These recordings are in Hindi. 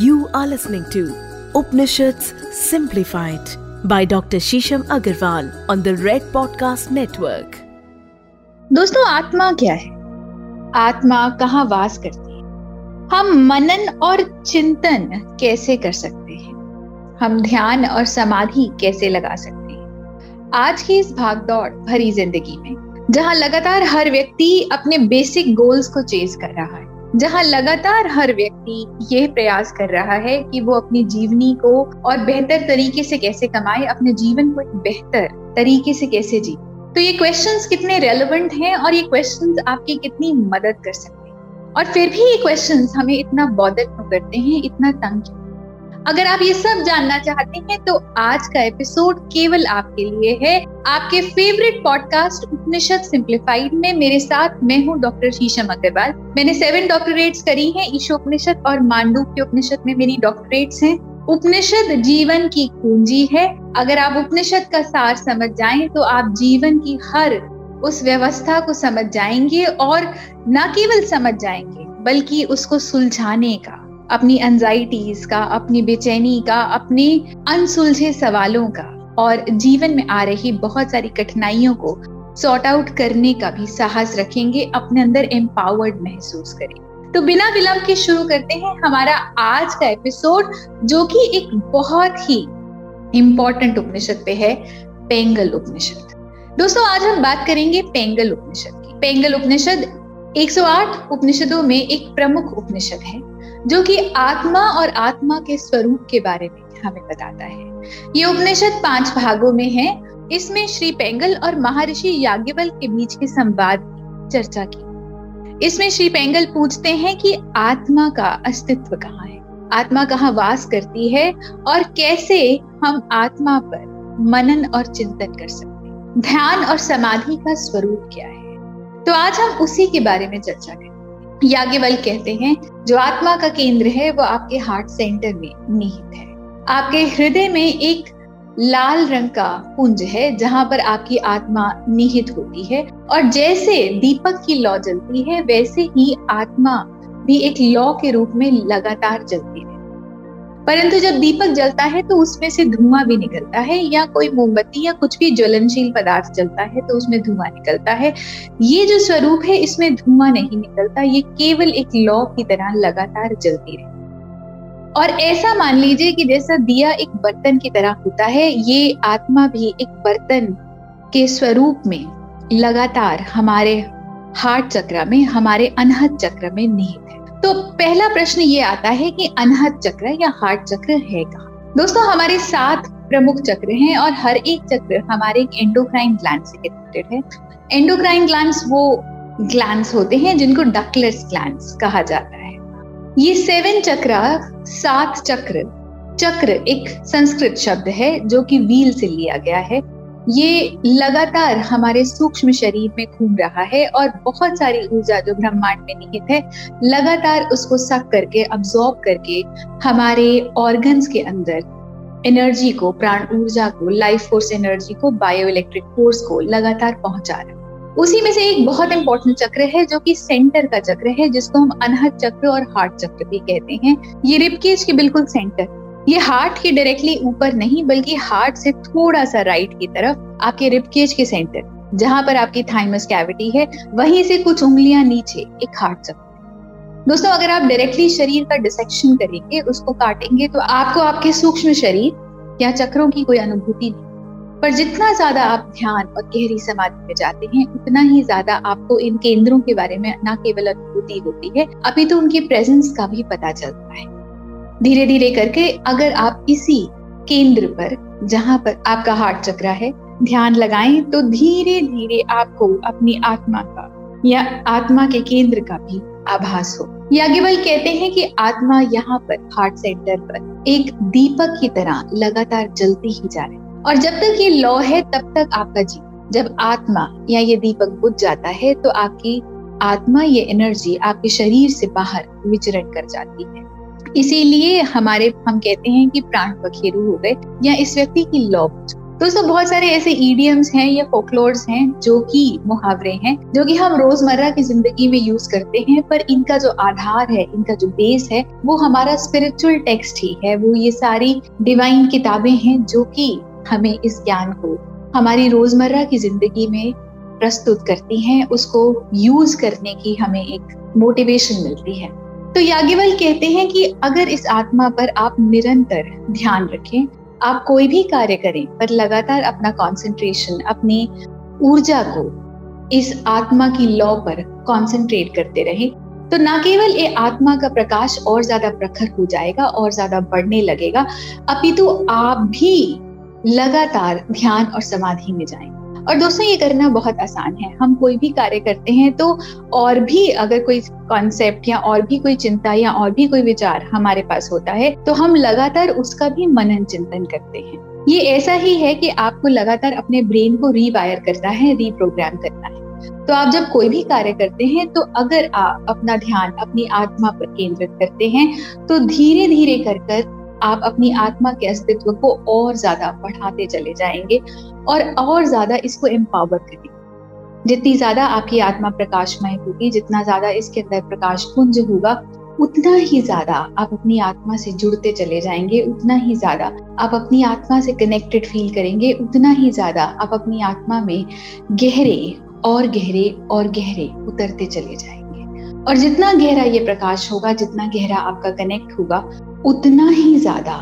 You are listening to Upanishads Simplified by Dr. Shisham Agarwal on the Red Podcast Network. दोस्तों, आत्मा क्या है आत्मा कहाँ वास करती है हम मनन और चिंतन कैसे कर सकते हैं हम ध्यान और समाधि कैसे लगा सकते हैं आज की इस भागदौड़ भरी ज़िंदगी में, जहाँ लगातार हर व्यक्ति अपने बेसिक गोल्स को चेज कर रहा है जहाँ लगातार हर व्यक्ति ये प्रयास कर रहा है कि वो अपनी जीवनी को और बेहतर तरीके से कैसे कमाए, अपने जीवन को एक बेहतर तरीके से कैसे जी। तो ये क्वेश्चन कितने रेलेवेंट हैं और ये क्वेश्चन आपकी कितनी मदद कर सकते हैं। और फिर भी ये क्वेश्चन हमें इतना बॉदर क्यों करते हैं, इतना तंग क्यों अगर आप ये सब जानना चाहते हैं तो आज का एपिसोड केवल आपके लिए है। आपके फेवरेट पॉडकास्ट उपनिषद सिंप्लीफाइड में मेरे साथ मैं हूँ डॉक्टर शीशम अग्रवाल। मैंने सेवन डॉक्टरेट्स करी हैं, ईशोपनिषद और मांडू के उपनिषद में मेरी डॉक्टरेट्स हैं। उपनिषद जीवन की कुंजी है। अगर आप उपनिषद का सार समझ जाएँ तो आप जीवन की हर उस व्यवस्था को समझ जाएँगे और न केवल समझ जाएँगे, बल्कि उसको सुलझाने का अपनी एंजाइटीज का, अपनी बेचैनी का, अपने अनसुलझे सवालों का और जीवन में आ रही बहुत सारी कठिनाइयों को सॉर्ट आउट करने का भी साहस रखेंगे, अपने अंदर एम्पावर्ड महसूस करें। तो बिना विलंब के शुरू करते हैं हमारा आज का एपिसोड जो कि एक बहुत ही इंपॉर्टेंट उपनिषद पे है पेंगल उपनिषद। दोस्तों, आज हम बात करेंगे पेंगल उपनिषद की। पेंगल उपनिषद 108 उपनिषदों में एक प्रमुख उपनिषद है। जो कि आत्मा और आत्मा के स्वरूप के बारे में हमें बताता है। ये उपनिषद पाँच भागों में है। इसमें श्री पेंगल और महर्षि याज्ञवल के बीच के संवाद की चर्चा की। इसमें श्री पेंगल पूछते हैं कि आत्मा का अस्तित्व कहाँ है? आत्मा कहाँ वास करती है और कैसे हम आत्मा पर मनन और चिंतन कर सकते ध्यान और समाधि का स्वरूप क्या है? तो आज हम उसी के बारे में चर्चा करें याज्ञवल कहते हैं, जो आत्मा का केंद्र है, वो आपके हार्ट सेंटर में निहित है। आपके हृदय में एक लाल रंग का पुंज है, जहाँ पर आपकी आत्मा निहित होती है, और जैसे दीपक की लौ जलती है, वैसे ही आत्मा भी एक लौ के रूप में लगातार जलती है। परंतु जब दीपक जलता है तो उसमें से धुआँ भी निकलता है या कोई मोमबत्ती या कुछ भी ज्वलनशील पदार्थ जलता है तो उसमें धुआँ निकलता है। ये जो स्वरूप है, इसमें धुआँ नहीं निकलता, ये केवल एक लौ की तरह लगातार जलती रहे और ऐसा मान लीजिए कि जैसा दिया एक बर्तन की तरह होता है, ये आत्मा भी एक बर्तन के स्वरूप में लगातार हमारे हार्ट चक्र में, हमारे अनहद चक्र में निहित है। तो पहला प्रश्न ये आता है कि अनहद चक्र या हार्ट चक्र है कहा? दोस्तों, हमारे सात प्रमुख चक्र हैं और हर एक चक्र हमारे एक एंडोक्राइन ग्लैंड से कनेक्टेड है। एंडोक्राइन ग्लैंड्स वो ग्लैंड्स होते हैं जिनको डकलेस ग्लैंड कहा जाता है। ये सेवन चक्र, सात चक्र चक्र एक संस्कृत शब्द है जो कि व्हील से लिया गया है। ये लगातार हमारे सूक्ष्म शरीर में घूम रहा है और बहुत सारी ऊर्जा जो ब्रह्मांड में निहित है, लगातार उसको सक करके अब्जॉर्ब करके हमारे ऑर्गन्स के अंदर एनर्जी को, प्राण ऊर्जा को लाइफ फोर्स एनर्जी को बायो इलेक्ट्रिक फोर्स को लगातार पहुँचा रहा है। उसी में से एक बहुत इंपॉर्टेंट चक्र है जो कि सेंटर का चक्र है, जिसको हम अनहद चक्र और हार्ट चक्र भी कहते हैं। ये रिपकेज के बिल्कुल सेंटर ये हार्ट के डायरेक्टली ऊपर नहीं, बल्कि हार्ट से थोड़ा सा राइट की तरफ़, आपके रिपकेज के सेंटर जहाँ पर आपकी थाइमस कैविटी है, वहीं से कुछ उंगलियाँ नीचे, एक हार्ट चक्र दोस्तों, अगर आप डायरेक्टली शरीर का डिसेक्शन करेंगे, उसको काटेंगे तो आपको आपके सूक्ष्म शरीर या चक्रों की कोई अनुभूति नहीं। पर जितना ज़्यादा आप ध्यान और गहरी समाधि में जाते हैं, उतना ही ज़्यादा आपको इन केंद्रों के बारे में न केवल अनुभूति होती है, अभी तो उनके प्रेजेंस का भी पता चलता है। धीरे धीरे करके अगर आप इसी केंद्र पर, जहाँ पर आपका हार्ट चक्र है, ध्यान लगाएँ तो धीरे धीरे आपको अपनी आत्मा का या आत्मा के केंद्र का भी आभास हो। याज्ञवल कहते हैं कि आत्मा यहाँ पर हार्ट सेंटर पर एक दीपक की तरह लगातार जलती ही जा रही और जब तक ये लॉ है, तब तक आपका जीवन जब आत्मा या ये दीपक बुझ जाता है तो आपकी आत्मा, ये एनर्जी आपके शरीर से बाहर विचरण कर जाती है। इसीलिए हमारे, हम कहते हैं कि प्राण पखेरु हो गए या इस व्यक्ति की लौ दोस्तों बहुत सारे ऐसे ईडियम्स हैं या फोकलोर्स हैं जो कि मुहावरे हैं, जो कि हम रोज़मर्रा की ज़िंदगी में यूज़ करते हैं, पर इनका जो आधार है, इनका जो बेस है, वो हमारा स्पिरिचुअल टेक्स्ट ही है। वो ये सारी डिवाइन किताबें हैं जो कि हमें इस ज्ञान को, हमारी रोज़मर्रा की ज़िंदगी में प्रस्तुत करती हैं, उसको यूज़ करने की हमें एक मोटिवेशन मिलती है। तो याज्ञवल कहते हैं कि अगर इस आत्मा पर आप निरंतर ध्यान रखें, आप कोई भी कार्य करें, पर लगातार अपना कंसंट्रेशन अपनी ऊर्जा को इस आत्मा की लॉ पर कंसंट्रेट करते रहे तो ना केवल ये आत्मा का प्रकाश और ज़्यादा प्रखर हो जाएगा और ज़्यादा बढ़ने लगेगा, अपितु तो आप भी लगातार ध्यान और समाधि में जाएँगे। और दोस्तों, ये करना बहुत आसान है। हम कोई भी कार्य करते हैं तो और भी अगर कोई कॉन्सेप्ट या और भी कोई चिंता या और भी कोई विचार हमारे पास होता है तो हम लगातार उसका भी मनन चिंतन करते हैं। ये ऐसा ही है कि आपको लगातार अपने ब्रेन को रीवायर करना है रीप्रोग्राम करना है। तो आप जब कोई भी कार्य करते हैं तो अगर आप अपना ध्यान, अपनी आत्मा पर केंद्रित करते हैं तो धीरे धीरे कर कर आप अपनी आत्मा के अस्तित्व को और ज़्यादा बढ़ाते चले जाएँगे और और ज़्यादा इसको एम्पावर करेंगे जितनी ज़्यादा आपकी आत्मा प्रकाशमय होगी, जितना ज़्यादा इसके अंदर प्रकाश पुंज होगा, उतना ही ज़्यादा आप अपनी आत्मा से जुड़ते चले जाएँगे, उतना ही ज़्यादा आप अपनी आत्मा से कनेक्टेड फील करेंगे, उतना ही ज़्यादा आप अपनी आत्मा में गहरे और गहरे और गहरे उतरते चले जाएँगे। और जितना गहरा ये प्रकाश होगा, जितना गहरा आपका कनेक्ट होगा उतना ही ज़्यादा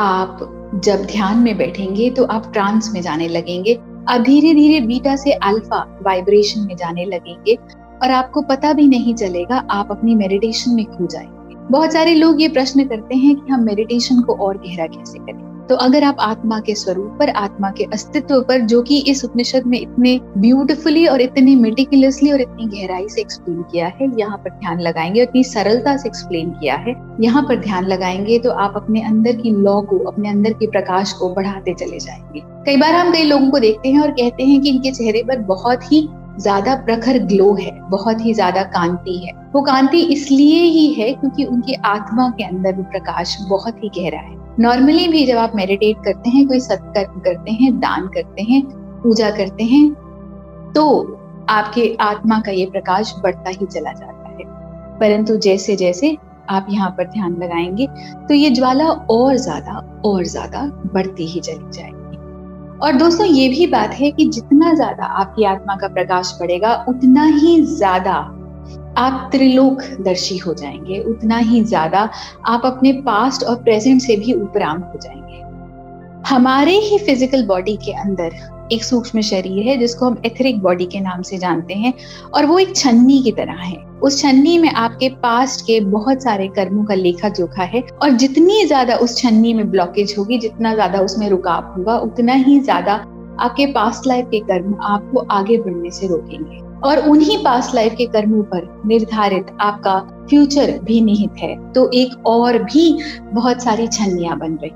आप जब ध्यान में बैठेंगे तो आप ट्रांस में जाने लगेंगे आप धीरे धीरे बीटा से अल्फ़ा वाइब्रेशन में जाने लगेंगे, और आपको पता भी नहीं चलेगा आप अपनी मेडिटेशन में खो जाएँगे। बहुत सारे लोग ये प्रश्न करते हैं कि हम मेडिटेशन को और गहरा कैसे करें। तो अगर आप आत्मा के स्वरूप पर, आत्मा के अस्तित्व पर, जो कि इस उपनिषद में इतने ब्यूटिफुली और इतने मेटिकुलसली और इतनी गहराई से एक्सप्लेन किया है, यहाँ पर ध्यान लगाएँगे और इतनी सरलता से एक्सप्लेन किया है, यहाँ पर ध्यान लगाएँगे तो आप अपने अंदर की लॉ को, अपने अंदर के प्रकाश को बढ़ाते चले जाएँगे। कई बार हम कई लोगों को देखते हैं और कहते हैं कि इनके चेहरे पर बहुत ही ज़्यादा प्रखर ग्लो है, बहुत ही ज़्यादा कांति है। वो कांति इसलिए ही है क्योंकि उनकी आत्मा के अंदर वो प्रकाश बहुत ही गहरा है। नॉर्मली भी जब आप मेडिटेट करते हैं, कोई सत्कर्म करते हैं, दान करते हैं, पूजा करते हैं तो आपके आत्मा का ये प्रकाश बढ़ता ही चला जाता है। परंतु जैसे जैसे आप यहाँ पर ध्यान लगाएँगे तो ये ज्वाला और ज़्यादा और ज़्यादा बढ़ती ही चली जाएगी। और दोस्तों, ये भी बात है कि जितना ज़्यादा आपकी आत्मा का प्रकाश बढ़ेगा, उतना ही ज़्यादा आप त्रिलोक दर्शी हो जाएँगे, उतना ही ज़्यादा आप अपने पास्ट और प्रेजेंट से भी उपराम हो जाएँगे। हमारे ही फ़िज़िकल बॉडी के अंदर एक सूक्ष्म शरीर है, जिसको हम एथरिक बॉडी के नाम से जानते हैं, और वो एक छन्नी की तरह है। उस छन्नी में आपके पास्ट के बहुत सारे कर्मों का लेखा जोखा है, और जितनी ज़्यादा उस छन्नी में ब्लॉकेज होगी, जितना ज़्यादा उसमें रुकाव होगा, उतना ही ज़्यादा आपके पास्ट लाइफ के कर्म आपको आगे बढ़ने से रोकेंगे। और उन्हीं पास लाइफ के कर्मों पर निर्धारित आपका फ्यूचर भी निहित है। तो एक और भी बहुत सारी छन्नियाँ बन रही।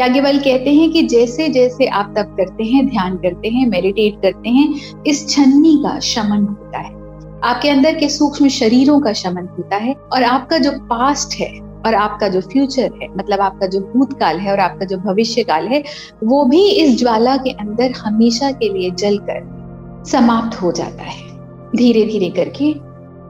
याज्ञवल कहते हैं कि जैसे जैसे आप तप करते हैं, ध्यान करते हैं मेडिटेट करते हैं, इस छन्नी का शमन होता है। आपके अंदर के सूक्ष्म शरीरों का शमन होता है और आपका जो पास्ट है और आपका जो फ्यूचर है मतलब आपका जो भूतकाल है और आपका जो भविष्य काल है, वो भी इस ज्वाला के अंदर हमेशा के लिए जलकर समाप्त हो जाता है। धीरे धीरे करके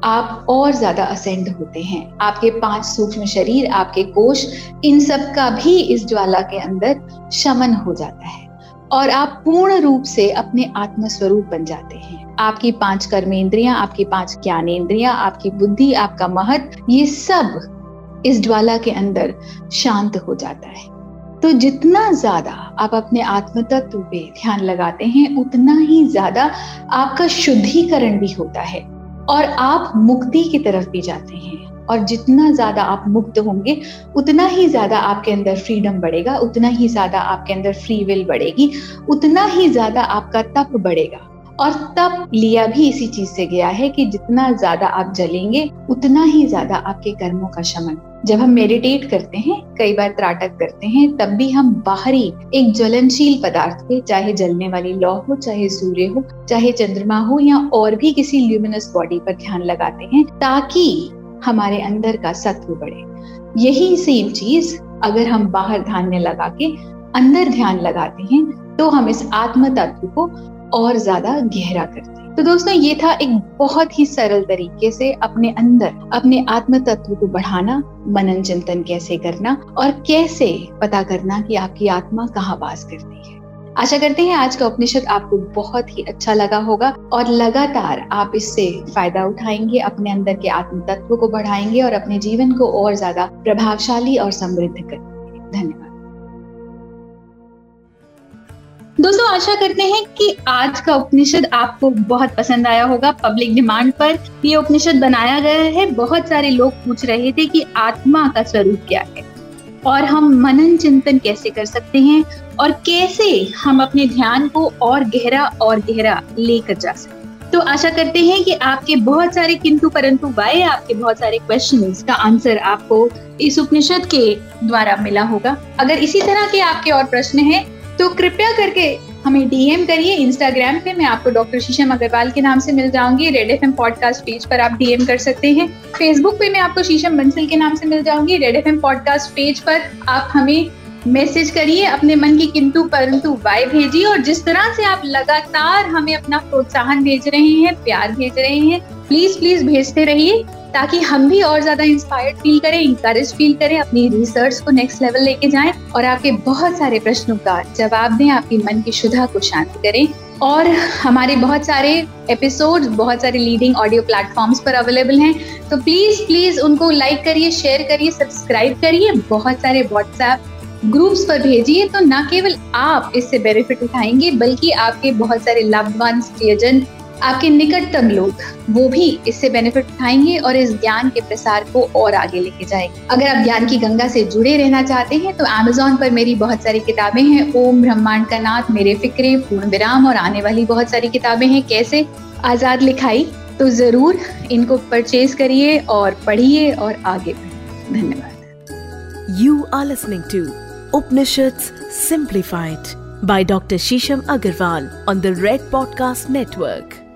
आप और ज़्यादा असेंड होते हैं। आपके पाँच सूक्ष्म शरीर, आपके कोष, इन सब का भी इस ज्वाला के अंदर शमन हो जाता है और आप पूर्ण रूप से अपने आत्म स्वरूप बन जाते हैं। आपकी पाँच कर्मेंद्रियाँ, आपकी पाँच ज्ञानेन्द्रियाँ आपकी बुद्धि, आपका महत्व, ये सब इस ज्वाला के अंदर शांत हो जाता है। तो जितना ज़्यादा आप अपने आत्म तत्व पे ध्यान लगाते हैं, उतना ही ज़्यादा आपका शुद्धिकरण भी होता है और आप मुक्ति की तरफ़ भी जाते हैं। और जितना ज़्यादा आप मुक्त होंगे, उतना ही ज़्यादा आपके अंदर फ्रीडम बढ़ेगा, उतना ही ज़्यादा आपके अंदर फ्री विल बढ़ेगी, उतना ही ज़्यादा आपका तप बढ़ेगा। और तप लिया भी इसी चीज़ से गया है कि जितना ज़्यादा आप जलेंगे, उतना ही ज़्यादा आपके कर्मों का शमन जब हम मेडिटेट करते हैं, कई बार त्राटक करते हैं, तब भी हम बाहरी एक ज्वलनशील पदार्थ पे चाहे जलने वाली लौ हो, चाहे सूर्य हो, चाहे चंद्रमा हो या और भी किसी ल्यूमिनस बॉडी पर ध्यान लगाते हैं, ताकि हमारे अंदर का सत्व बढ़े। यही सेम चीज़ अगर हम बाहर ध्यान में लगा के अंदर ध्यान लगाते हैं तो हम इस आत्म तत्व को और ज़्यादा गहरा करते। हैं तो दोस्तों, ये था एक बहुत ही सरल तरीके से अपने अंदर, अपने आत्म तत्व को बढ़ाना मनन चिंतन कैसे करना और कैसे पता करना कि आपकी आत्मा कहाँ वास करती है। आशा करते हैं आज का उपनिषद आपको बहुत ही अच्छा लगा होगा और लगातार आप इससे फ़ायदा उठाएँगे, अपने अंदर के आत्म तत्व को बढ़ाएँगे और अपने जीवन को और ज़्यादा प्रभावशाली और समृद्ध करेंगे धन्यवाद। दोस्तों, आशा करते हैं कि आज का उपनिषद आपको बहुत पसंद आया होगा। पब्लिक डिमांड पर ये उपनिषद बनाया गया है। बहुत सारे लोग पूछ रहे थे कि आत्मा का स्वरूप क्या है और हम मनन चिंतन कैसे कर सकते हैं और कैसे हम अपने ध्यान को और गहरा और गहरा लेकर जा सकते तो आशा करते हैं कि आपके बहुत सारे किंतु परंतु वाय, आपके बहुत सारे क्वेश्चन का आंसर आपको इस उपनिषद के द्वारा मिला होगा। अगर इसी तरह के आपके और प्रश्न हैं तो कृपया करके हमें डीएम करिए इंस्टाग्राम पे, मैं आपको डॉक्टर शीशम अग्रवाल के नाम से मिल जाऊँगी रेड एफएम पॉडकास्ट पेज पर आप डीएम कर सकते हैं। फेसबुक पे मैं आपको शीशम बंसल के नाम से मिल जाऊँगी रेड एफएम पॉडकास्ट पेज पर आप हमें मैसेज करिए, अपने मन की किंतु परंतु वाय भेजिए, और जिस तरह से आप लगातार हमें अपना प्रोत्साहन भेज रहे हैं, प्यार भेज रहे हैं प्लीज़ प्लीज़ भेजते रहिए। ताकि हम भी और ज़्यादा इंस्पायर्ड फील करें इंकरेज फील करें, अपनी रिसर्च को नेक्स्ट लेवल लेके जाएँ और आपके बहुत सारे प्रश्नों का जवाब दें, आपकी मन की शुद्धा को शांत करें। और हमारे बहुत सारे एपिसोड बहुत सारे लीडिंग ऑडियो प्लेटफॉर्म्स पर अवेलेबल हैं। तो प्लीज़ प्लीज़ उनको लाइक करिए शेयर करिए सब्सक्राइब करिए, बहुत सारे व्हाट्सएप ग्रुप्स पर भेजिए। तो न केवल आप इससे बेनिफिट उठाएँगे, बल्कि आपके बहुत सारे लव्ड वंस प्रियजन आपके निकटतम लोग, वो भी इससे बेनिफिट उठाएँगे और इस ज्ञान के प्रसार को और आगे लेके जाएँगे। अगर आप ज्ञान की गंगा से जुड़े रहना चाहते हैं तो अमेजोन पर मेरी बहुत सारी किताबें हैं। ओम ब्रह्मांड का नाथ, मेरे फिक्रे, पूर्ण विराम और आने वाली बहुत सारी किताबें हैं। कैसे? आज़ाद लिखाई? तो ज़रूर इनको परचेज करिए और पढ़िए और आगे बढ़िए। धन्यवाद। You are listening to Upanishad simplified by Dr. Shisham Agarwal on the Red Podcast Network.